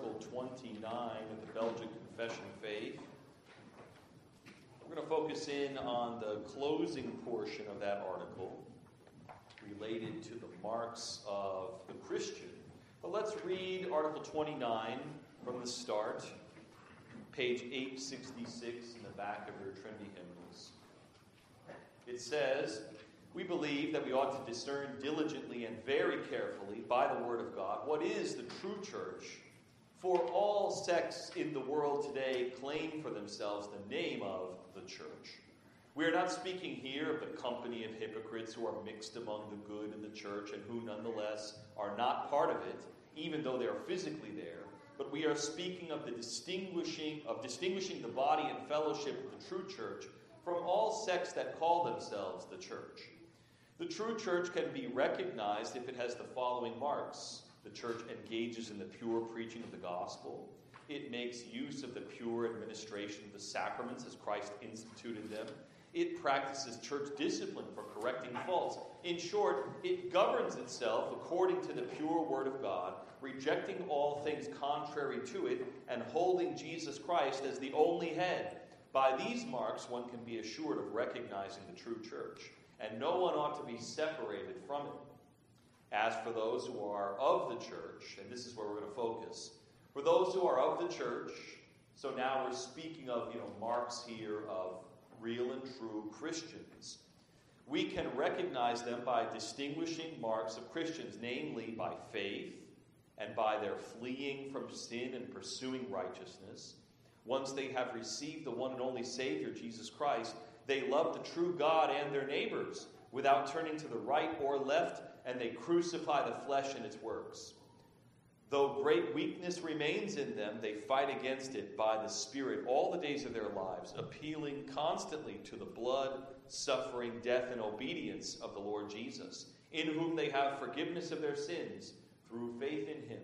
Article 29 of the Belgic Confession of Faith. We're going to focus in on the closing portion of that article related to the marks of the Christian. But let's read Article 29 from the start, page 866 in the back of your Trinity hymnals. It says, we believe that we ought to discern diligently and very carefully by the Word of God what is the true church. For all sects in the world today claim for themselves the name of the church. We are not speaking here of the company of hypocrites who are mixed among the good in the church and who nonetheless are not part of it, even though they are physically there. But we are speaking of the distinguishing of distinguishing the body and fellowship of the true church from all sects that call themselves the church. The true church can be recognized if it has the following marks. The church engages in the pure preaching of the gospel. It makes use of the pure administration of the sacraments as Christ instituted them. It practices church discipline for correcting faults. In short, it governs itself according to the pure Word of God, rejecting all things contrary to it and holding Jesus Christ as the only head. By these marks, one can be assured of recognizing the true church and no one ought to be separated from it. As for those who are of the church, and this is where we're going to focus, for those who are of the church, so now we're speaking of, you know, marks here of real and true Christians. We can recognize them by distinguishing marks of Christians, namely by faith and by their fleeing from sin and pursuing righteousness. Once they have received the one and only Savior, Jesus Christ, they love the true God and their neighbors without turning to the right or left, and they crucify the flesh and its works. Though great weakness remains in them, they fight against it by the Spirit all the days of their lives, appealing constantly to the blood, suffering, death, and obedience of the Lord Jesus, in whom they have forgiveness of their sins through faith in Him.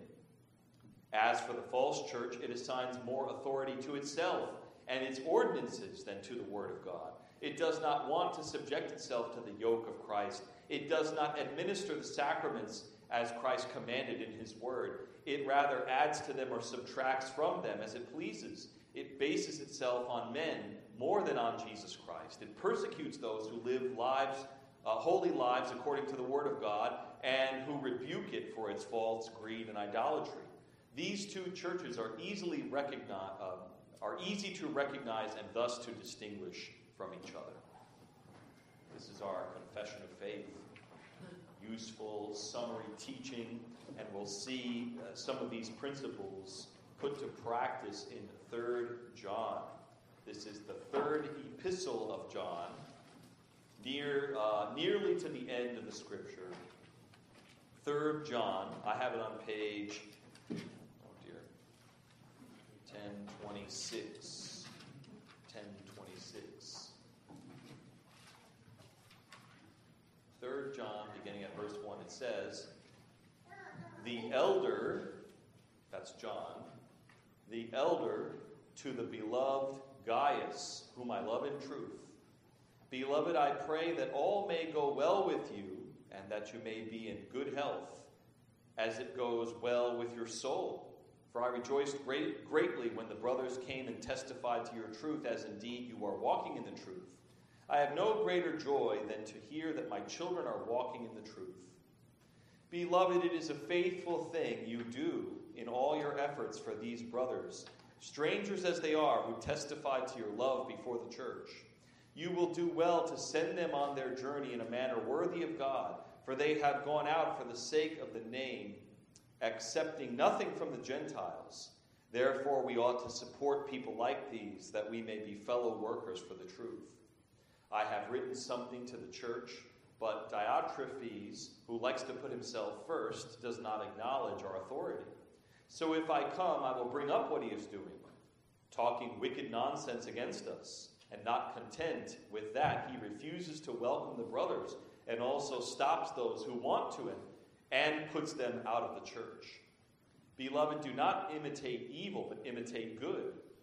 As for the false church, it assigns more authority to itself and its ordinances than to the Word of God. It does not want to subject itself to the yoke of Christ. It does not administer the sacraments as Christ commanded in His Word. It rather adds to them or subtracts from them as it pleases. It bases itself on men more than on Jesus Christ. It persecutes those who live lives, uh, holy lives according to the Word of God, and who rebuke it for its faults, greed, and idolatry. These two churches are easily recognized. Uh, are easy to recognize and thus to distinguish from each other. This is our confession of faith. Useful summary teaching, and we'll see uh, some of these principles put to practice in 3rd John. This is the third epistle of John, near, uh, nearly to the end of the scripture. 3rd John, I have it on page 1026. 1026. 3 John, beginning at verse 1, it says, The elder, that's John, the elder to the beloved Gaius, whom I love in truth. Beloved, I pray that all may go well with you, and that you may be in good health, as it goes well with your soul for I rejoiced great, greatly when the brothers came and testified to your truth, as indeed you are walking in the truth. I have no greater joy than to hear that my children are walking in the truth. Beloved, it is a faithful thing you do in all your efforts for these brothers, strangers as they are, who testified to your love before the church. You will do well to send them on their journey in a manner worthy of God, for they have gone out for the sake of the name accepting nothing from the Gentiles. Therefore, we ought to support people like these, that we may be fellow workers for the truth. I have written something to the church, but Diotrephes, who likes to put himself first, does not acknowledge our authority. So if I come, I will bring up what he is doing, talking wicked nonsense against us. And not content with that, he refuses to welcome the brothers and also stops those who want to him and puts them out of the church. Beloved, do not imitate evil, but imitate good.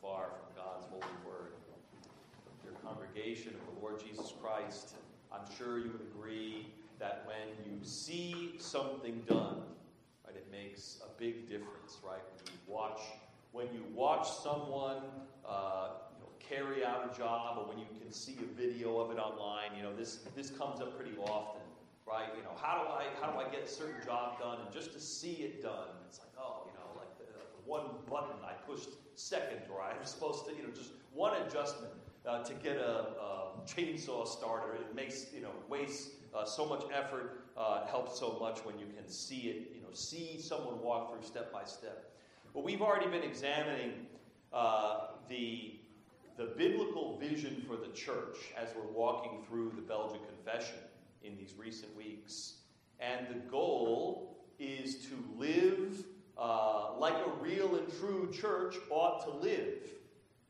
Far from God's holy word. Your congregation of the Lord Jesus Christ, I'm sure you would agree that when you see something done, right, it makes a big difference, right? When you watch, when you watch someone uh, you know, carry out a job, or when you can see a video of it online, you know, this this comes up pretty often, right? You know, how do I how do I get a certain job done? And just to see it done, it's like, oh, you know, like the, the one button I pushed second, or I'm supposed to, you know, just one adjustment uh, to get a, a, chainsaw starter. It makes, you know, wastes uh, so much effort, uh, helps so much when you can see it, you know, see someone walk through step by step. But we've already been examining uh, the, the biblical vision for the church as we're walking through the Belgic Confession in these recent weeks. And the goal is to live uh, like a real and true church ought to live.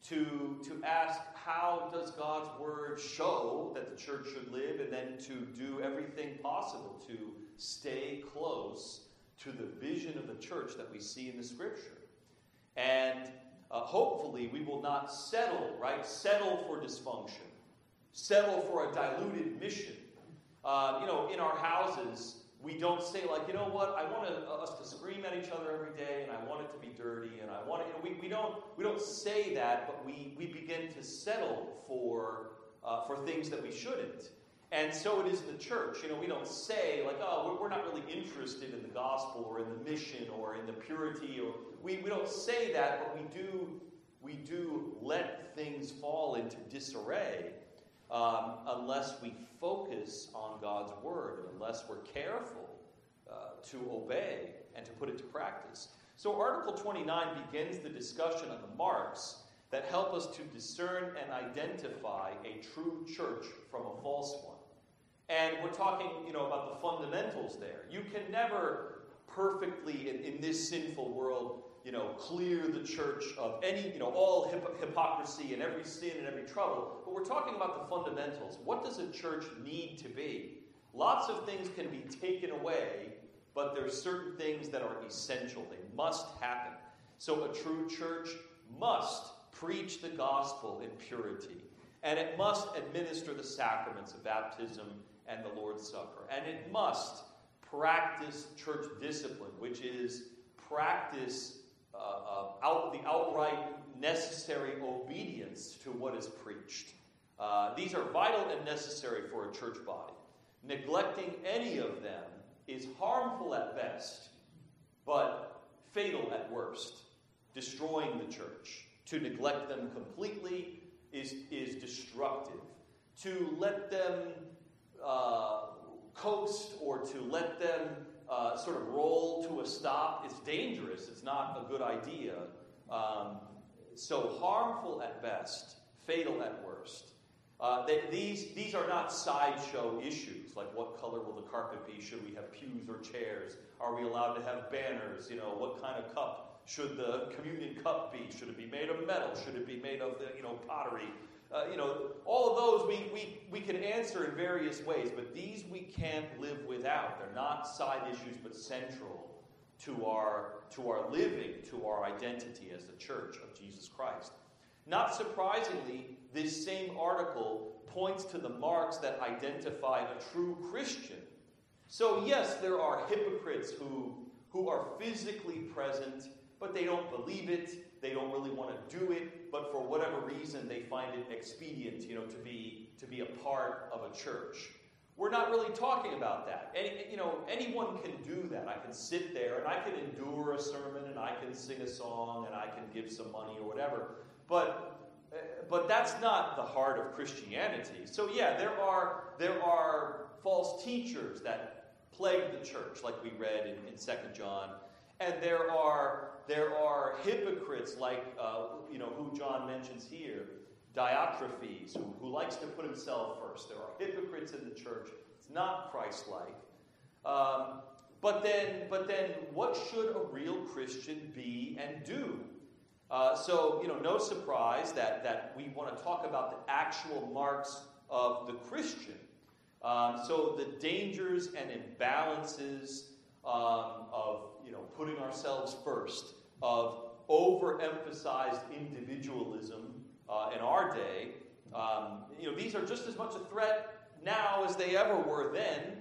To, to ask how does God's word show that the church should live, and then to do everything possible to stay close to the vision of the church that we see in the scripture. And uh, hopefully we will not settle, right? Settle for dysfunction, settle for a diluted mission. Uh, you know, in our houses, we don't say like, you know what, I want to, uh, us to scream at each other every day, and I want it to be dirty, and I want it. You know, we, we don't we don't say that, but we we begin to settle for uh, for things that we shouldn't. And so it is in the church. You know, we don't say like, oh, we're, we're not really interested in the gospel or in the mission or in the purity, or we, we don't say that, but we do we do let things fall into disarray um, unless we focus on God's word and unless we're careful uh, to obey and to put it to practice. So, Article 29 begins the discussion on the marks that help us to discern and identify a true church from a false one. And we're talking, you know, about the fundamentals there. You can never perfectly, in, in this sinful world, you know, clear the church of any, you know, all hip- hypocrisy and every sin and every trouble. But we're talking about the fundamentals. What does a church need to be? Lots of things can be taken away, but there's certain things that are essential. They must happen. So a true church must preach the gospel in purity, and it must administer the sacraments of baptism and the Lord's Supper, and it must practice church discipline, which is practice uh, uh, out, the outright necessary obedience to what is preached. Uh, these are vital and necessary for a church body. Neglecting any of them is harmful at best, but fatal at worst, destroying the church. To neglect them completely is, is destructive. To let them uh, coast or to let them uh, sort of roll to a stop is dangerous. It's not a good idea. Um, so harmful at best, fatal at worst. Uh, these, these are not sideshow issues, like what color will the carpet be? Should we have pews or chairs? Are we allowed to have banners? You know, what kind of cup should the communion cup be? Should it be made of metal? Should it be made of the, you know, pottery? Uh, you know, all of those we, we, we can answer in various ways, but these we can't live without. They're not side issues, but central to our, to our living, to our identity as the church of Jesus Christ. Not surprisingly, this same article points to the marks that identify a true Christian. So, yes, there are hypocrites who, who are physically present, but they don't believe it, they don't really want to do it, but for whatever reason they find it expedient, you know, to be to be a part of a church. We're not really talking about that. Any, you know, anyone can do that. I can sit there and I can endure a sermon and I can sing a song and I can give some money or whatever. But but that's not the heart of Christianity. So yeah, there are there are false teachers that plague the church, like we read in, in 2 John. And there are there are hypocrites like, uh, you know, who John mentions here, Diotrephes, who, who likes to put himself first. There are hypocrites in the church. It's not Christ like. Um, but then, but then, what should a real Christian be and do? Uh, so, you know, no surprise that, that we want to talk about the actual marks of the Christian. Um, so, the dangers and imbalances um, of, you know, putting ourselves first, of overemphasized individualism uh, in our day, um, you know, these are just as much a threat now as they ever were then.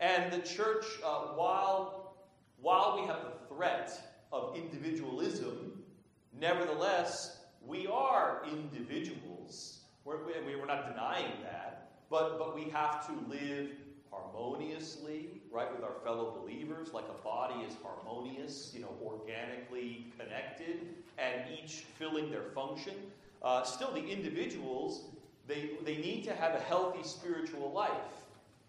And the church, uh, while, while we have the threat of individualism, nevertheless, we are individuals. We're, we're not denying that. But, but we have to live harmoniously, right, with our fellow believers, like a body is harmonious, you know, organically connected, and each filling their function. Uh, still, the individuals, they, they need to have a healthy spiritual life.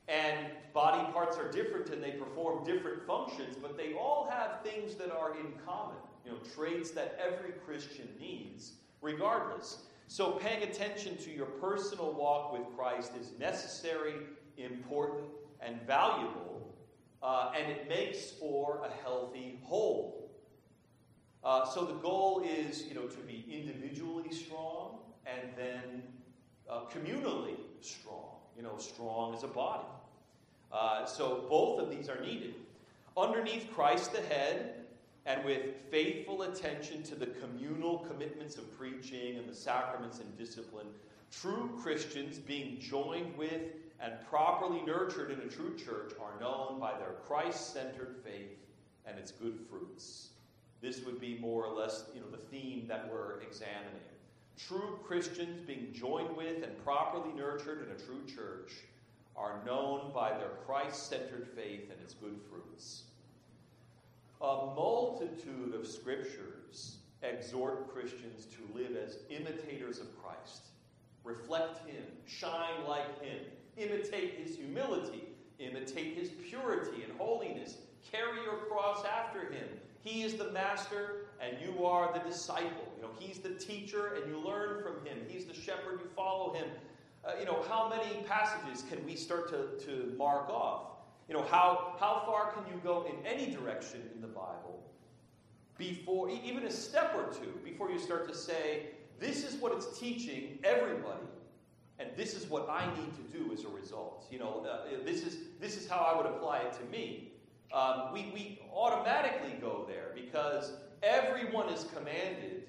And body parts are different and they perform different functions, but they all have things that are in common, you know, traits that every Christian needs, regardless. So, paying attention to your personal walk with Christ is necessary, important, and valuable, uh, and it makes for a healthy whole. Uh, so, the goal is, you know, to be individually strong and then uh, communally strong, you know, strong as a body. Uh, so both of these are needed. Underneath Christ the head, and with faithful attention to the communal commitments of preaching and the sacraments and discipline, true Christians, being joined with and properly nurtured in a true church, are known by their Christ centered faith and its good fruits. This would be more or less you know, the theme that we're examining. True Christians, being joined with and properly nurtured in a true church, are known by their Christ centered faith and its good fruits. A multitude of scriptures exhort Christians to live as imitators of Christ, reflect Him, shine like Him, imitate His humility, imitate His purity and holiness, carry your cross after Him. He is the master and you are the disciple. You know, He's the teacher and you learn from Him. He's the shepherd, you follow Him. Uh, you know, how many passages can we start to, to mark off? You know, how, how far can you go in any direction in the Bible before, even a step or two, before you start to say, this is what it's teaching everybody, and this is what I need to do as a result. You know, uh, this, is, this is how I would apply it to me. Um, we, we automatically go there because everyone is commanded,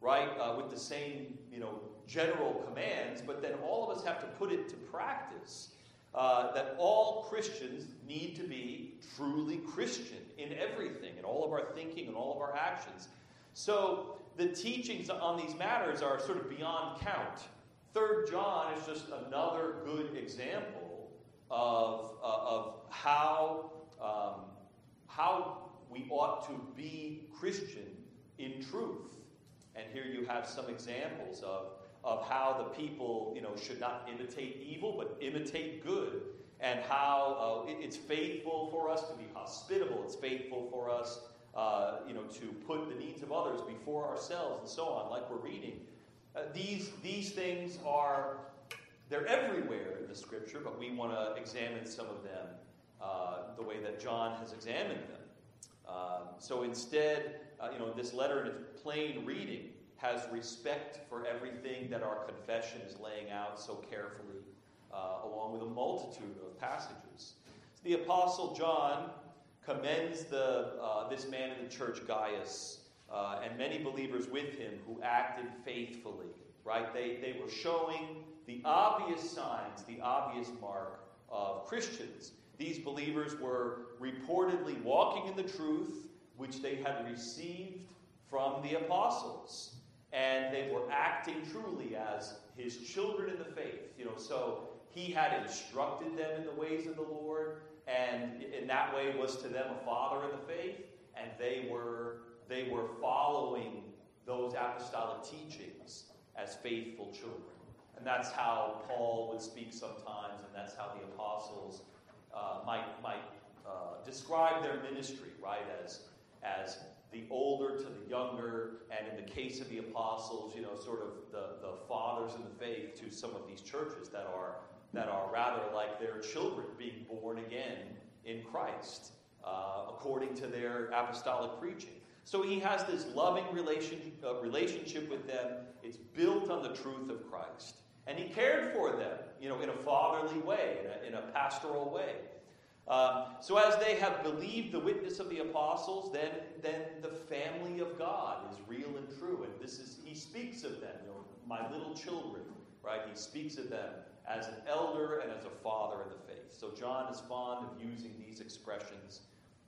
right, uh, with the same, you know, general commands, but then all of us have to put it to practice. Uh, that all Christians need to be truly Christian in everything, in all of our thinking and all of our actions. So the teachings on these matters are sort of beyond count. Third John is just another good example of, uh, of how, um, how we ought to be Christian in truth. And here you have some examples of of how the people, you know, should not imitate evil, but imitate good, and how uh, it, it's faithful for us to be hospitable. It's faithful for us, uh, you know, to put the needs of others before ourselves, and so on, like we're reading. Uh, these these things are they're everywhere in the Scripture, but we want to examine some of them uh, the way that John has examined them. Um, so instead, uh, you know, this letter in its plain reading has respect for everything that our confession is laying out so carefully, uh, along with a multitude of passages. The Apostle John commends the, uh, this man in the church, Gaius, uh, and many believers with him who acted faithfully, right? They, they were showing the obvious signs, the obvious mark of Christians. These believers were reportedly walking in the truth which they had received from the apostles and they were acting truly as his children in the faith. You know, so he had instructed them in the ways of the Lord, and in that way was to them a father in the faith, and they were they were following those apostolic teachings as faithful children. And that's how Paul would speak sometimes, and that's how the apostles uh, might might uh, describe their ministry, right? As as the older to the younger, and in the case of the apostles, you know, sort of the, the fathers in the faith to some of these churches that are that are rather like their children being born again in Christ. uh, according to their apostolic preaching. So he has this loving relation, uh, relationship with them. It's built on the truth of Christ. And he cared for them, you know, in a fatherly way, in a, in a pastoral way. Um, so as they have believed the witness of the apostles, then, then the family of God is real and true. And this is, he speaks of them, you know, my little children, right? He speaks of them as an elder and as a father in the faith. So John is fond of using these expressions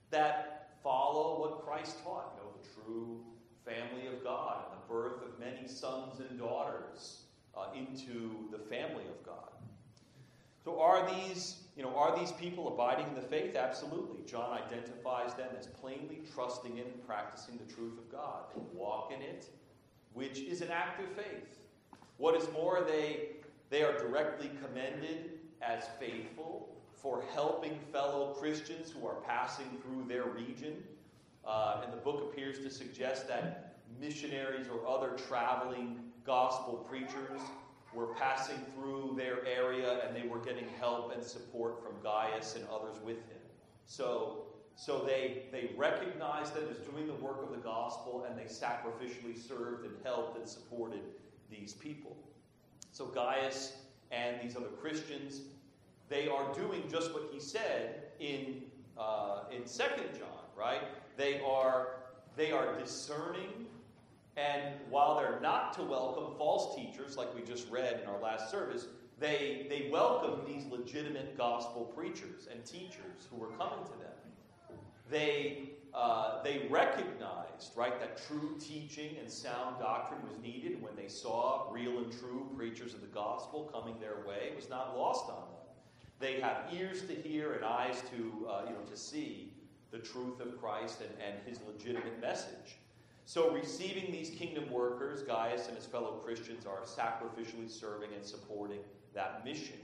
that follow what Christ taught, you know, the true family of God and the birth of many sons and daughters uh, into the family of God. So are these, you know, are these people abiding in the faith? Absolutely. John identifies them as plainly trusting in and practicing the truth of God. They walk in it, which is an act of faith. What is more, they they are directly commended as faithful for helping fellow Christians who are passing through their region. Uh, and the book appears to suggest that missionaries or other traveling gospel preachers were passing through their area and they were getting help and support from Gaius and others with him. So, so they, they recognized them as doing the work of the gospel and they sacrificially served and helped and supported these people. So Gaius and these other Christians, they are doing just what he said in uh, in Second John, right? They are they are discerning, and while they're not to welcome false teachers, like we just read in our last service, they they welcome these legitimate gospel preachers and teachers who were coming to them. They uh, they recognized, right, that true teaching and sound doctrine was needed when they saw real and true preachers of the gospel coming their way. It was not lost on them. They have ears to hear and eyes to, uh, you know, to see the truth of Christ and, and his legitimate message. So, receiving these kingdom workers, Gaius and his fellow Christians are sacrificially serving and supporting that mission.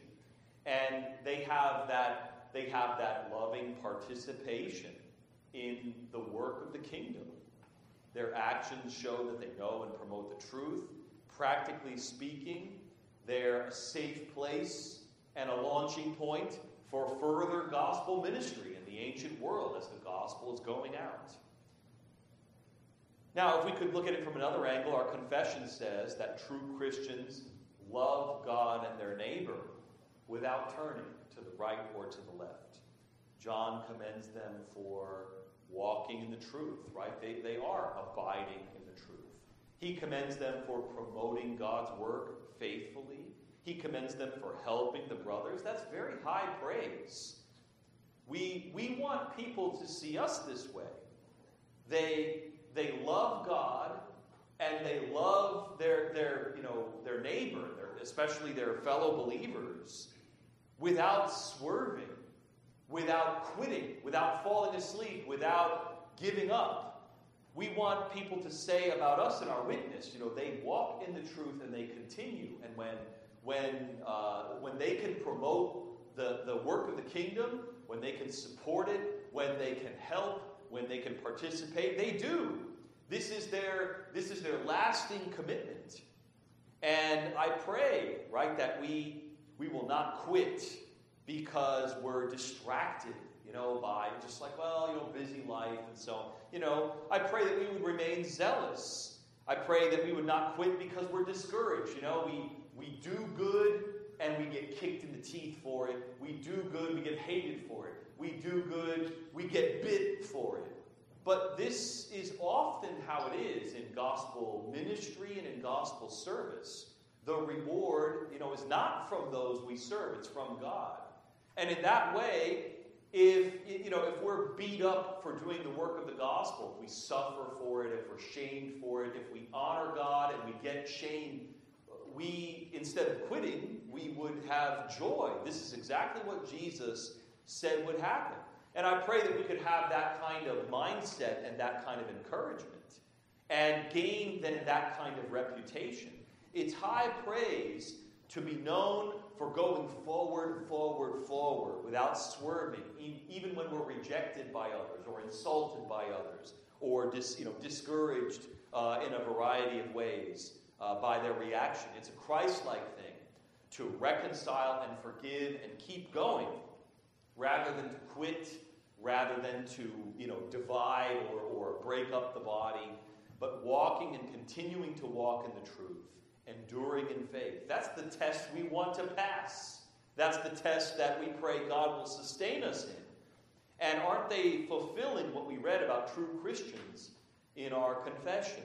And they have that, they have that loving participation in the work of the kingdom. Their actions show that they know and promote the truth. Practically speaking, they're a safe place and a launching point for further gospel ministry in the ancient world as the gospel is going out. Now, if we could look at it from another angle, our confession says that true Christians love God and their neighbor without turning to the right or to the left. John commends them for walking in the truth, right? They, they are abiding in the truth. He commends them for promoting God's work faithfully. He commends them for helping the brothers. That's very high praise. We, we want people to see us this way. They, they love God and they love their, their, you know, their neighbor, their, especially their fellow believers, without swerving without quitting, without falling asleep, without giving up. We want people to say about us and our witness, you know, they walk in the truth and they continue. And when, when, uh, when they can promote the, the work of the kingdom, when they can support it, when they can help, when they can participate, they do. This is their, this is their lasting commitment. And I pray, right, that we, we will not quit because we're distracted, you know, by just like, well, you know, busy life and so on. You know, I pray that we would remain zealous. I pray that we would not quit because we're discouraged. You know, we, we do good and we get kicked in the teeth for it. We do good, we get hated for it. We do good, we get bit for it. But this is often how it is in gospel ministry and in gospel service. The reward, you know, is not from those we serve, it's from God. And in that way, if you know, if we're beat up for doing the work of the gospel, if we suffer for it, if we're shamed for it, if we honor God and we get shamed, we instead of quitting, we would have joy. This is exactly what Jesus said would happen. And I pray that we could have that kind of mindset and that kind of encouragement and gain then that kind of reputation. It's high praise to be known for going forward, forward, forward without swerving, even when we're rejected by others or insulted by others or dis, you know, discouraged uh, in a variety of ways uh, by their reaction. It's a Christ like thing to reconcile and forgive and keep going rather than to quit rather than to, you know, divide or, or break up the body, but walking and continuing to walk in the truth, enduring in faith. That's the test we want to pass. That's the test that we pray God will sustain us in. And aren't they fulfilling what we read about true Christians in our confession?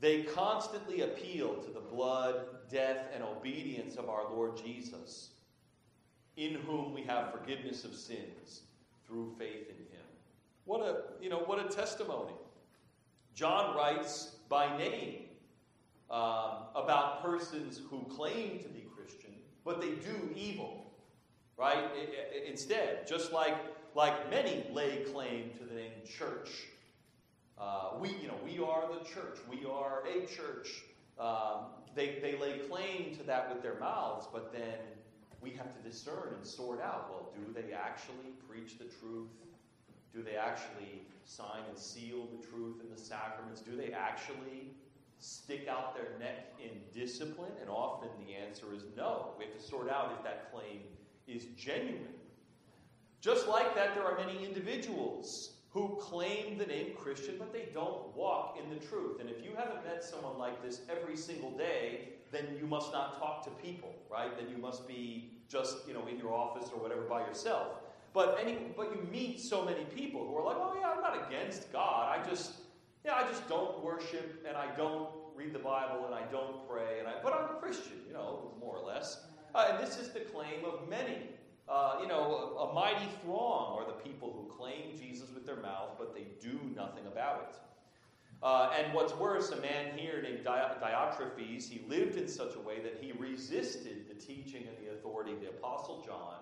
They constantly appeal to the blood, death, and obedience of our Lord Jesus, in whom we have forgiveness of sins through faith in him. What a, you know, what a testimony. John writes by name um, about persons who claim to be Christian, but they do evil, right? Instead, just like, like many lay claim to the name church. Uh, we, you know, we are the church. We are a church. Um, they, they lay claim to that with their mouths, but then we have to discern and sort out well, do they actually preach the truth? Do they actually sign and seal the truth in the sacraments? Do they actually stick out their neck in discipline? And often the answer is no. We have to sort out if that claim is genuine. Just like that, there are many individuals who claim the name Christian, but they don't walk in the truth. And if you haven't met someone like this every single day, then you must not talk to people, right? Then you must be just, you know, in your office or whatever by yourself. But any, but you meet so many people who are like, oh yeah, I'm not against God. I just, yeah, I just don't worship and I don't read the Bible and I don't pray and I, but I'm a Christian, you know, more or less. Uh, and this is the claim of many. Uh, you know, a, a, mighty throng are the people who claim Jesus with their mouth, but they do nothing about it. Uh, and what's worse, a man here named Diotrephes, he lived in such a way that he resisted the teaching and the authority of the Apostle John.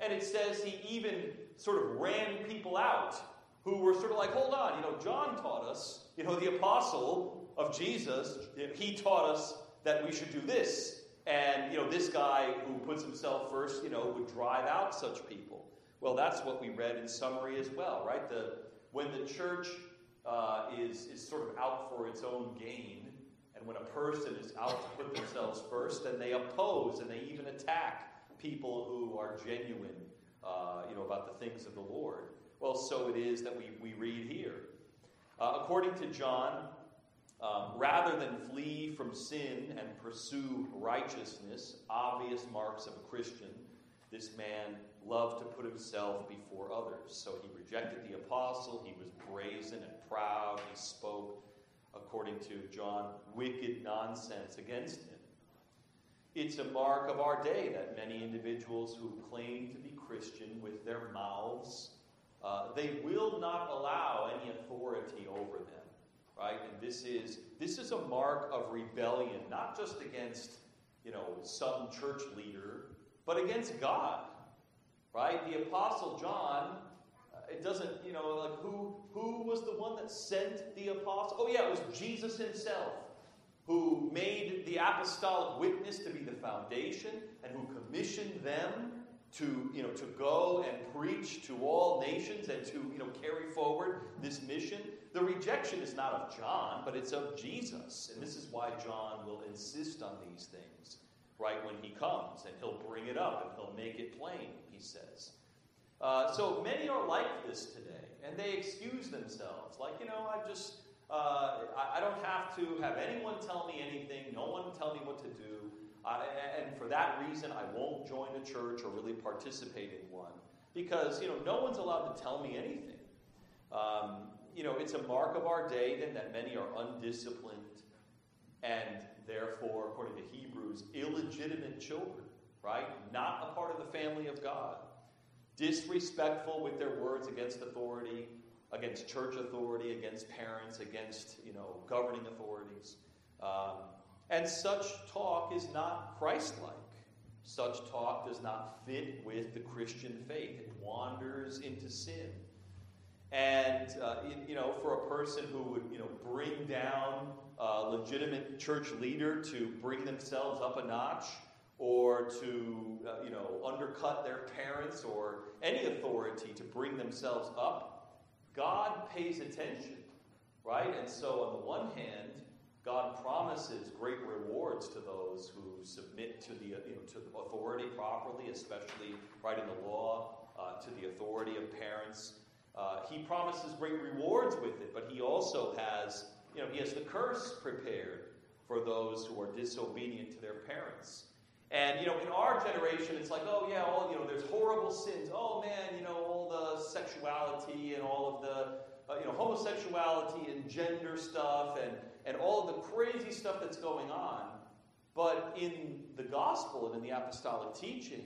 And it says he even sort of ran people out who were sort of like, hold on, you know, John taught us, you know, the apostle of Jesus, he taught us that we should do this. And, you know, this guy who puts himself first, you know, would drive out such people. Well, that's what we read in summary as well, right? The, when the church uh, is, is sort of out for its own gain. And when a person is out to put themselves first, then they oppose and they even attack people who are genuine, uh, you know, about the things of the Lord. Well, so it is that we, we read here. Uh, according to John, um, rather than flee from sin and pursue righteousness, obvious marks of a Christian, this man loved to put himself before others. So he rejected the apostle, he was brazen and proud, he spoke, according to John, wicked nonsense against him. It's a mark of our day that many individuals who claim to be Christian with their mouths, uh, they will not allow any authority over them, right? And this is this is a mark of rebellion, not just against you know some church leader, but against God, right? The apostle John uh, it doesn't, you know, like who who was the one that sent the apostle? Oh yeah, it was Jesus himself who made the apostolic witness to be the foundation and who commissioned them to, you know, to go and preach to all nations and to, you know, carry forward this mission. The rejection is not of John, but it's of Jesus. And this is why John will insist on these things, right, when he comes. And he'll bring it up and he'll make it plain, he says. Uh, so many are like this today, and they excuse themselves. Like, you know, I just, uh, I, I, don't have to have anyone tell me anything, no one tell me what to do. And for that reason, I won't join a church or really participate in one. Because, you know, no one's allowed to tell me anything. Um, you know, it's a mark of our day then that many are undisciplined and therefore, according to Hebrews, illegitimate children, right? Not a part of the family of God disrespectful with their words against authority, against church authority, against parents, against you know governing authorities. Um, and such talk is not Christ-like. Such talk does not fit with the Christian faith. It wanders into sin. And uh, you know, for a person who would you know bring down a legitimate church leader to bring themselves up a notch, or to uh, you know undercut their parents or any authority to bring themselves up god pays attention right and so on the one hand god promises great rewards to those who submit to the you know to the authority properly especially right in the law uh, to the authority of parents. Uh, he promises great rewards with it, but he also has, you know, he has the curse prepared for those who are disobedient to their parents. And you know, in our generation, it's like, oh yeah, all you know, there's horrible sins. Oh man, you know, all the sexuality and all of the, uh, you know, homosexuality and gender stuff and and all of the crazy stuff that's going on. But in the gospel and in the apostolic teaching,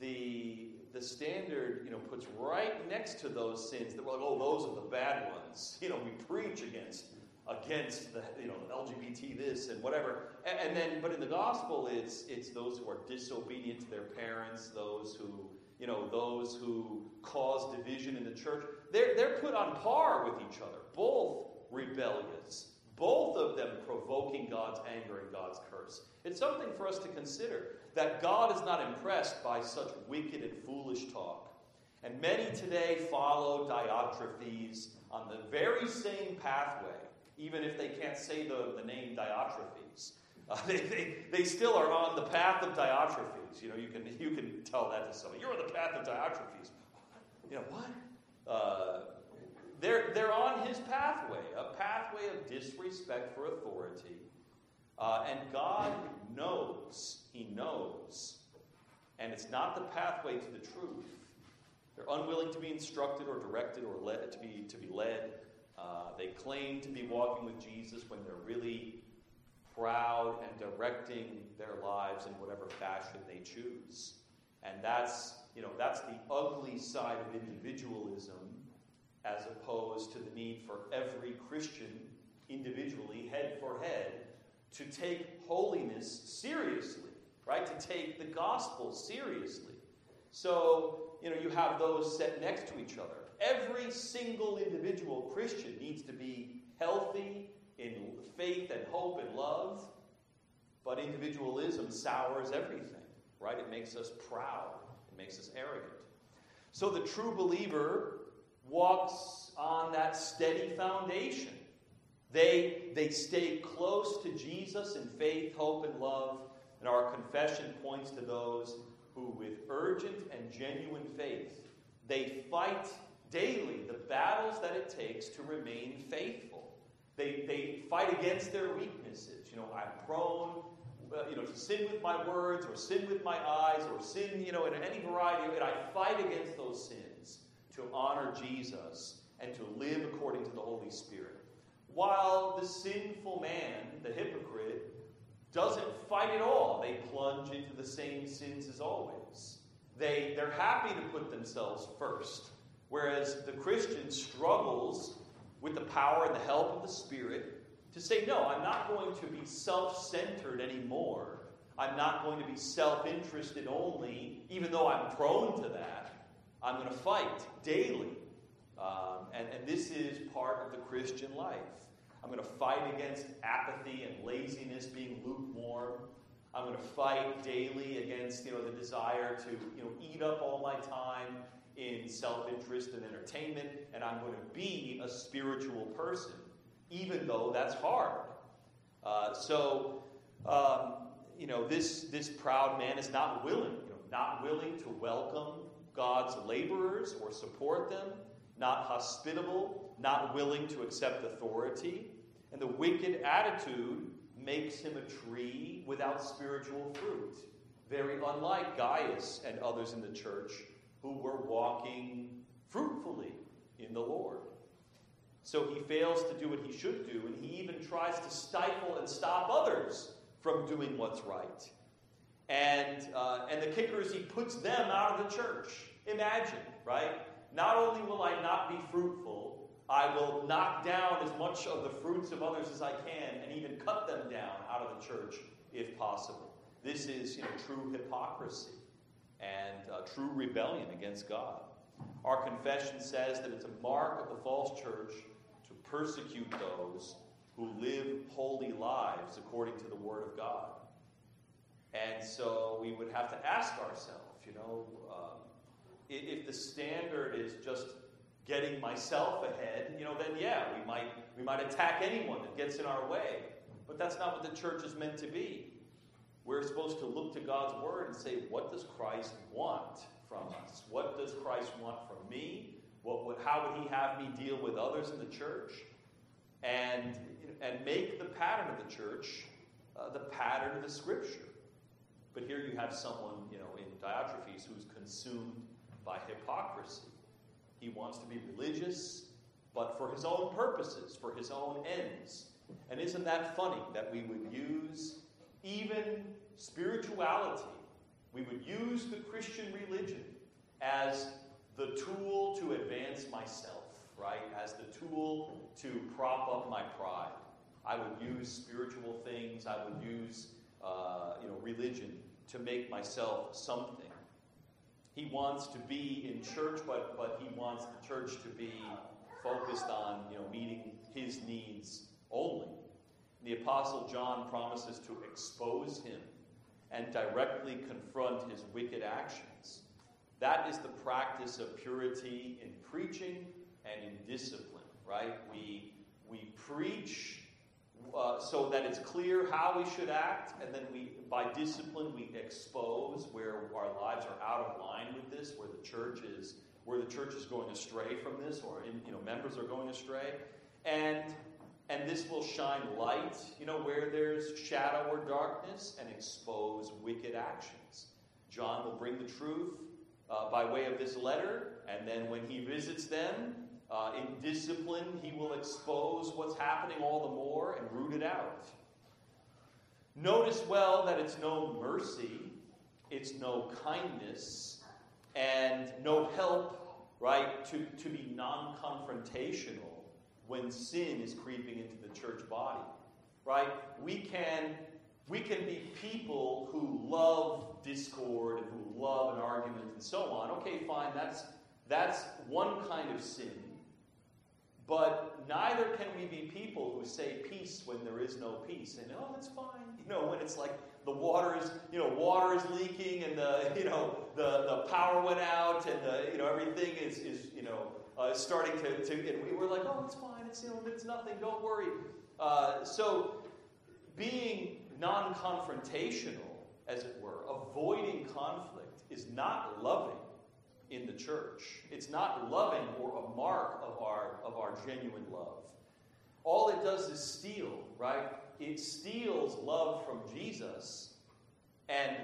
the the standard, you know, puts right next to those sins that we're like, oh, those are the bad ones. You know, we preach against against the you know LGBT this and whatever. And, and, then, but in the gospel, it's it's those who are disobedient to their parents, those who you know those who cause division in the church. They're they're put on par with each other, both rebellious, both of them provoking God's anger and God's curse. It's something for us to consider that God is not impressed by such wicked and foolish talk. And many today follow Diotrephes on the very same pathway even if they can't say the, the name Diotrephes. Uh, they, they, they still are on the path of Diotrephes. You know, you can, you can tell that to somebody. You're on the path of Diotrephes. You know, what? Uh, they're, they're on his pathway, a pathway of disrespect for authority. Uh, and God knows, He knows. And it's not the pathway to the truth. They're unwilling to be instructed or directed or led, to, be, to be led. Uh, they claim to be walking with Jesus when they're really proud and directing their lives in whatever fashion they choose. And that's, you know, that's the ugly side of individualism as opposed to the need for every Christian individually, head for head, to take holiness seriously, right? To take the gospel seriously. So, you know, you have those set next to each other. Every single individual Christian needs to be healthy in faith and hope and love. But individualism sours everything, right? It makes us proud, it makes us arrogant. So the true believer walks on that steady foundation. They, they stay close to Jesus in faith, hope, and love. And our confession points to those who, with urgent and genuine faith, they fight daily the battles that it takes to remain faithful. They, they fight against their weaknesses. You know, I'm prone, uh, you know, to sin with my words or sin with my eyes or sin, you know, in any variety. And I fight against those sins to honor Jesus and to live according to the Holy Spirit. While the sinful man, the hypocrite, doesn't fight at all. They plunge into the same sins as always. They, they're happy to put themselves first Whereas the Christian struggles with the power and the help of the Spirit to say, no, I'm not going to be self centered anymore. I'm not going to be self interested only, even though I'm prone to that. I'm going to fight daily. Um, and, and this is part of the Christian life. I'm going to fight against apathy and laziness, being lukewarm. I'm going to fight daily against you know, the desire to you know, eat up all my time in self interest and entertainment, and I'm going to be a spiritual person, even though that's hard. Uh, so, um, you know, this, this proud man is not willing, you know, not willing to welcome God's laborers or support them, not hospitable, not willing to accept authority. And the wicked attitude makes him a tree without spiritual fruit, very unlike Gaius and others in the church who were walking fruitfully in the Lord. So he fails to do what he should do, and he even tries to stifle and stop others from doing what's right. And, uh, and the kicker is he puts them out of the church. Imagine, right? Not only will I not be fruitful, I will knock down as much of the fruits of others as I can and even cut them down out of the church if possible. This is you know, true hypocrisy and uh, true rebellion against God. Our confession says that it's a mark of the false church to persecute those who live holy lives according to the Word of God. And so we would have to ask ourselves, you know, um, if the standard is just getting myself ahead, you know, then yeah, we might we might attack anyone that gets in our way. But that's not what the church is meant to be. We're supposed to look to God's word and say, what does Christ want from us? What does Christ want from me? What would, how would he have me deal with others in the church? And, and make the pattern of the church uh, the pattern of the scripture. But here you have someone, you know, in Diotrephes who's consumed by hypocrisy. He wants to be religious, but for his own purposes, for his own ends. And isn't that funny that we would use even spirituality, we would use the Christian religion as the tool to advance myself, right? As the tool to prop up my pride. I would use spiritual things, I would use uh, you know, religion to make myself something. He wants to be in church, but, but he wants the church to be focused on you know, meeting his needs only. The Apostle John promises to expose him and directly confront his wicked actions. That is the practice of purity in preaching and in discipline, right? We, we preach uh, so that it's clear how we should act, and then we, by discipline, we expose where our lives are out of line with this, where the church is, where the church is going astray from this, or in, you know, members are going astray, and and this will shine light, you know, where there's shadow or darkness, and expose wicked actions. John will bring the truth uh, by way of this letter, and then when he visits them, uh, in discipline, he will expose what's happening all the more and root it out. Notice well that it's no mercy, it's no kindness, and no help, right, to, to be non confrontational when sin is creeping into the church body. Right? We can we can be people who love discord and who love an argument and so on. Okay, fine, that's that's one kind of sin. But neither can we be people who say peace when there is no peace. And oh, it's fine. You know, when it's like the water is, you know, water is leaking and the, you know, the, the power went out and the, you know, everything is, is you know, uh, starting to, to, and we were like, oh, it's fine, it's, you know, it's nothing, don't worry. Uh, so being non confrontational, as it were, avoiding conflict, is not loving in the church. It's not loving or a mark of our, of our genuine love. All it does is steal, right? It steals love from Jesus, and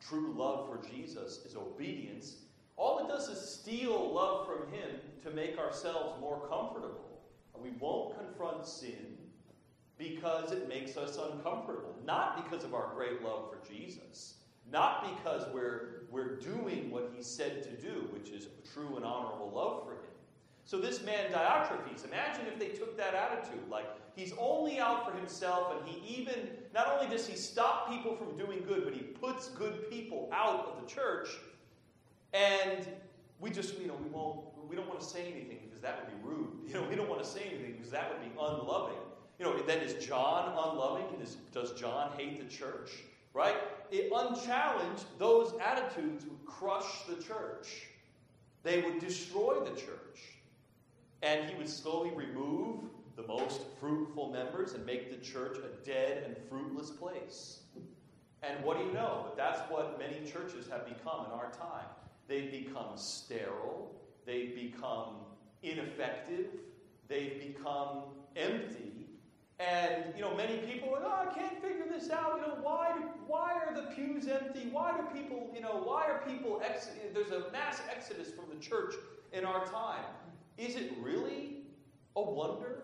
true love for Jesus is obedience all it does is steal love from Him to make ourselves more comfortable. And we won't confront sin because it makes us uncomfortable. Not because of our great love for Jesus. Not because we're, we're doing what He said to do, which is true and honorable love for Him. So, this man Diotrephes, imagine if they took that attitude. Like, he's only out for himself, and he even, not only does he stop people from doing good, but he puts good people out of the church and we just, you know, we won't, we don't want to say anything because that would be rude. You know, we don't want to say anything because that would be unloving. You know, then is John unloving? Does John hate the church? Right? It, unchallenged, those attitudes would crush the church. They would destroy the church. And he would slowly remove the most fruitful members and make the church a dead and fruitless place. And what do you know? That's what many churches have become in our time. They've become sterile. They've become ineffective. They've become empty. And, you know, many people are, oh, I can't figure this out. You know, why, why are the pews empty? Why do people, you know, why are people, ex- there's a mass exodus from the church in our time. Is it really a wonder?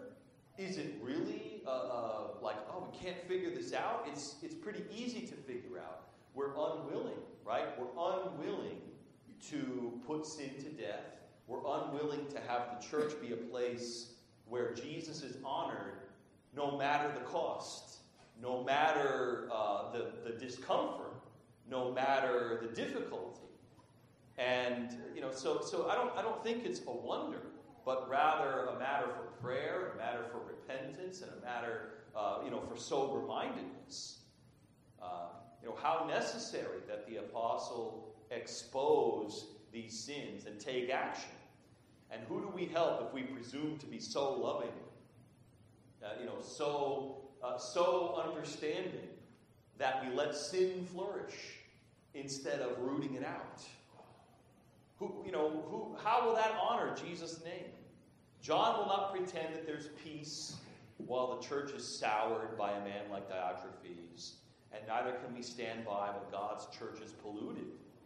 Is it really uh, uh, like, oh, we can't figure this out? It's, it's pretty easy to figure out. We're unwilling, right? We're unwilling to put sin to death. We're unwilling to have the church be a place where Jesus is honored no matter the cost, no matter uh, the, the discomfort, no matter the difficulty. And, you know, so, so I, don't, I don't think it's a wonder, but rather a matter for prayer, a matter for repentance, and a matter, uh, you know, for sober mindedness. Uh, you know, how necessary that the apostle expose these sins and take action. And who do we help if we presume to be so loving, uh, you know, so uh, so understanding that we let sin flourish instead of rooting it out? Who, you know, who, how will that honor Jesus' name? John will not pretend that there's peace while the church is soured by a man like Diotrephes, and neither can we stand by when God's church is polluted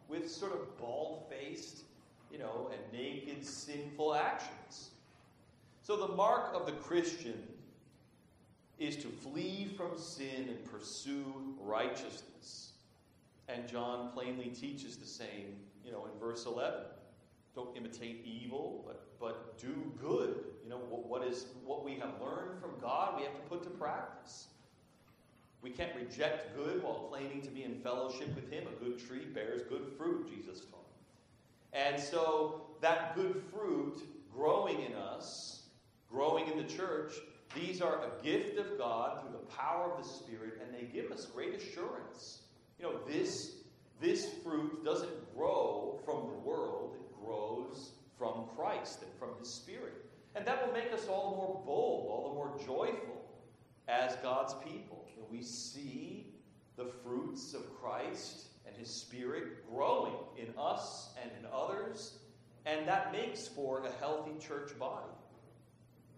with sort of bald faced, you know, and naked, sinful actions. So the mark of the Christian is to flee from sin and pursue righteousness. And John plainly teaches the same, you know, in verse 11. Don't imitate evil, but, but do good. You know, what, what is what we have learned from God, we have to put to practice. We can't reject good while claiming to be in fellowship with Him. A good tree bears good fruit, Jesus taught. And so that good fruit growing in us, growing in the church, these are a gift of God through the power of the Spirit, and they give us great assurance. You know, this, this fruit doesn't grow from the world, it grows from Christ and from His Spirit. And that will make us all the more bold, all the more joyful as God's people. Know, we see the fruits of Christ and His Spirit growing in us and in others, and that makes for a healthy church body.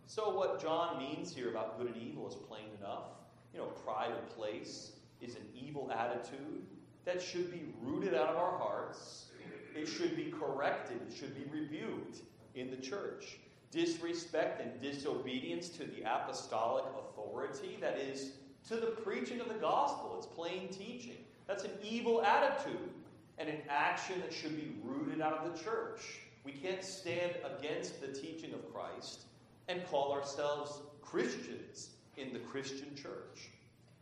So, what John means here about good and evil is plain enough. You know, pride of place is an evil attitude that should be rooted out of our hearts. It should be corrected, it should be rebuked in the church. Disrespect and disobedience to the apostolic authority, that is, to the preaching of the gospel, it's plain teaching. That's an evil attitude and an action that should be rooted out of the church. We can't stand against the teaching of Christ and call ourselves Christians in the Christian church.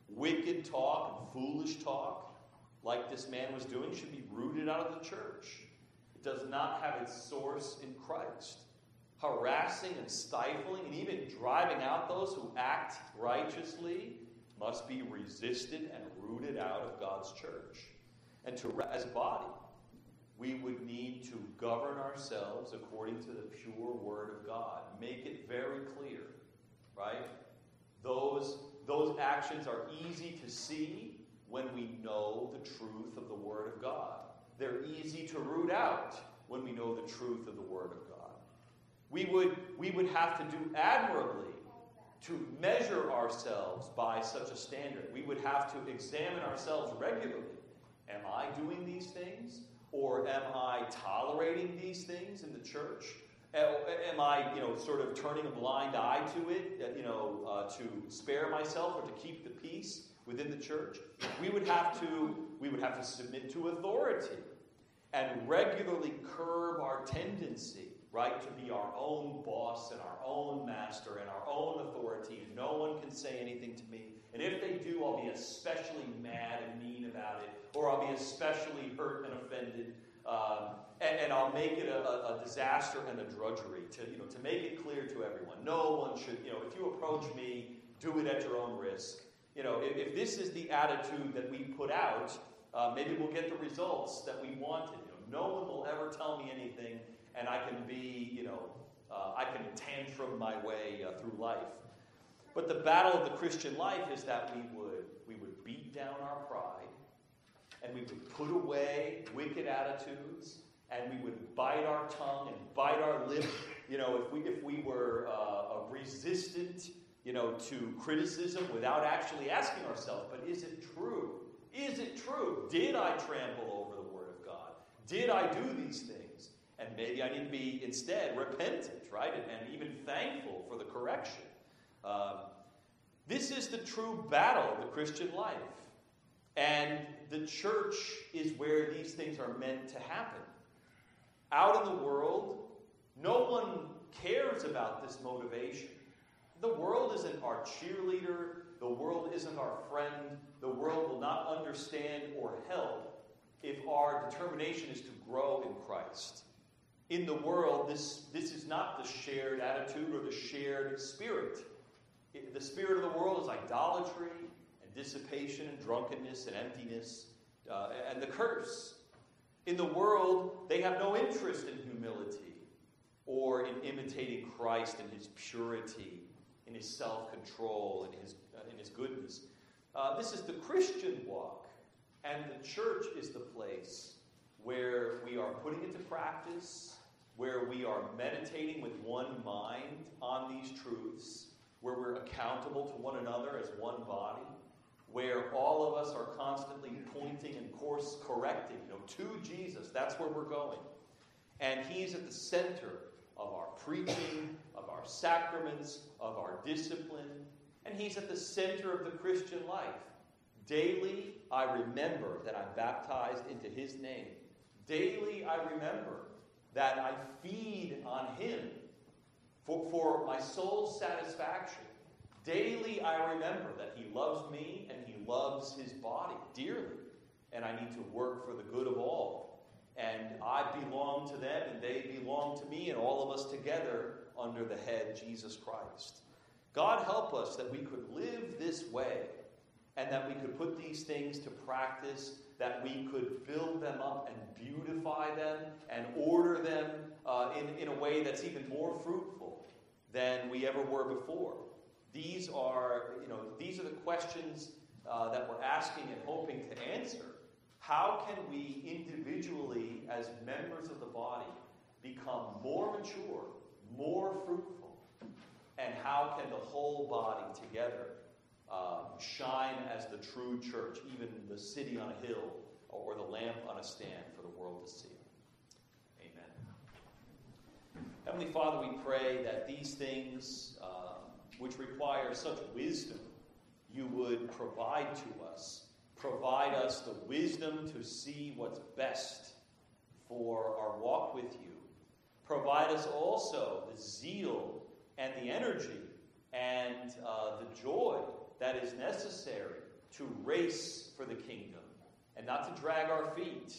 Wicked talk and foolish talk, like this man was doing, should be rooted out of the church. It does not have its source in Christ. Harassing and stifling and even driving out those who act righteously must be resisted and rooted out of God's church. And to, as a body, we would need to govern ourselves according to the pure Word of God. Make it very clear, right? Those, those actions are easy to see when we know the truth of the Word of God. They're easy to root out when we know the truth of the Word of God. We would, we would have to do admirably to measure ourselves by such a standard. We would have to examine ourselves regularly. Am I doing these things? Or am I tolerating these things in the church? Am I, you know, sort of turning a blind eye to it, uh, you know, uh, to spare myself or to keep the peace within the church? We would have to, we would have to submit to authority and regularly curb our tendency, right, to be our own boss and our own master and our own authority, no one can say anything to me. And if they do, I'll be especially mad and mean about it, or I'll be especially hurt and offended, um, and, and, I'll make it a, a, disaster and a drudgery to, you know, to make it clear to everyone. No one should, you know, if you approach me, do it at your own risk. You know, if, if this is the attitude that we put out, uh, maybe we'll get the results that we wanted. You know, no one will ever tell me anything, and I can be, you know, uh, I can tantrum my way uh, through life. But the battle of the Christian life is that we would we would beat down our pride and we would put away wicked attitudes and we would bite our tongue and bite our lip. You know, if we if we were uh, resistant, you know, to criticism without actually asking ourselves, but is it true? Is it true? Did I trample over the Word of God? Did I do these things? And maybe I need to be instead repentant, right? And, and even thankful for the correction. Um, this is the true battle of the Christian life. And the church is where these things are meant to happen. Out in the world, no one cares about this motivation. The world isn't our cheerleader. The world isn't our friend. The world will not understand or help if our determination is to grow in Christ. In the world, this, this is not the shared attitude or the shared spirit. The spirit of the world is idolatry and dissipation and drunkenness and emptiness uh, and the curse. In the world, they have no interest in humility or in imitating Christ in his purity, in his self control, in his, uh, in his goodness. Uh, this is the Christian walk, and the church is the place where we are putting into practice, where we are meditating with one mind on these truths, where we're accountable to one another as one body, where all of us are constantly pointing and course correcting, you know, to Jesus. That's where we're going. And He's at the center of our preaching, of our sacraments, of our discipline, and He's at the center of the Christian life. Daily, I remember that I'm baptized into His name. Daily, I remember that I feed on Him for, for my soul's satisfaction. Daily, I remember that He loves me and He loves His body dearly, and I need to work for the good of all. And I belong to them, and they belong to me, and all of us together under the head, Jesus Christ. God help us that we could live this way, and that we could put these things to practice, that we could build them up and beautify them and order them uh, in, in a way that's even more fruitful than we ever were before. These are, you know, these are the questions uh, that we're asking and hoping to answer. How can we individually, as members of the body, become more mature, more fruitful? And how can the whole body together uh, shine as the true church, even the city on a hill or the lamp on a stand for the world to see? Amen. Heavenly Father, we pray that these things. Uh, which require such wisdom, you would provide to us. Provide us the wisdom to see what's best for our walk with you. Provide us also the zeal and the energy and uh, the joy that is necessary to race for the kingdom and not to drag our feet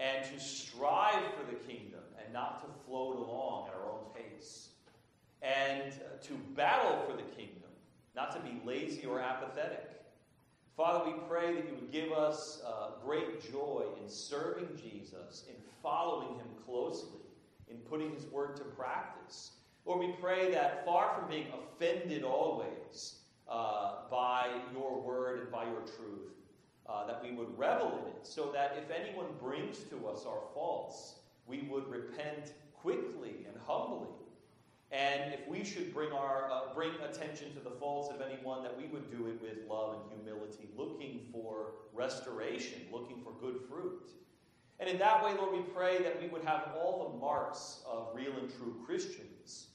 and to strive for the kingdom and not to float along at our own pace and to battle for the kingdom, not to be lazy or apathetic. Father, we pray that you would give us uh, great joy in serving Jesus, in following him closely, in putting his word to practice. Lord, we pray that far from being offended always uh, by your word and by your truth, uh, that we would revel in it, so that if anyone brings to us our faults, we would repent quickly and humbly and if we should bring, our, uh, bring attention to the faults of anyone, that we would do it with love and humility, looking for restoration, looking for good fruit. And in that way, Lord, we pray that we would have all the marks of real and true Christians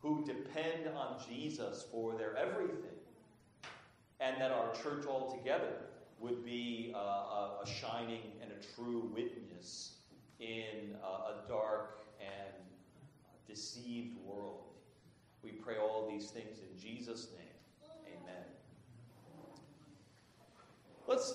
who depend on Jesus for their everything. And that our church altogether would be uh, a, a, shining and a true witness in a, a dark and deceived world. We pray all these things in Jesus' name. Amen. Let's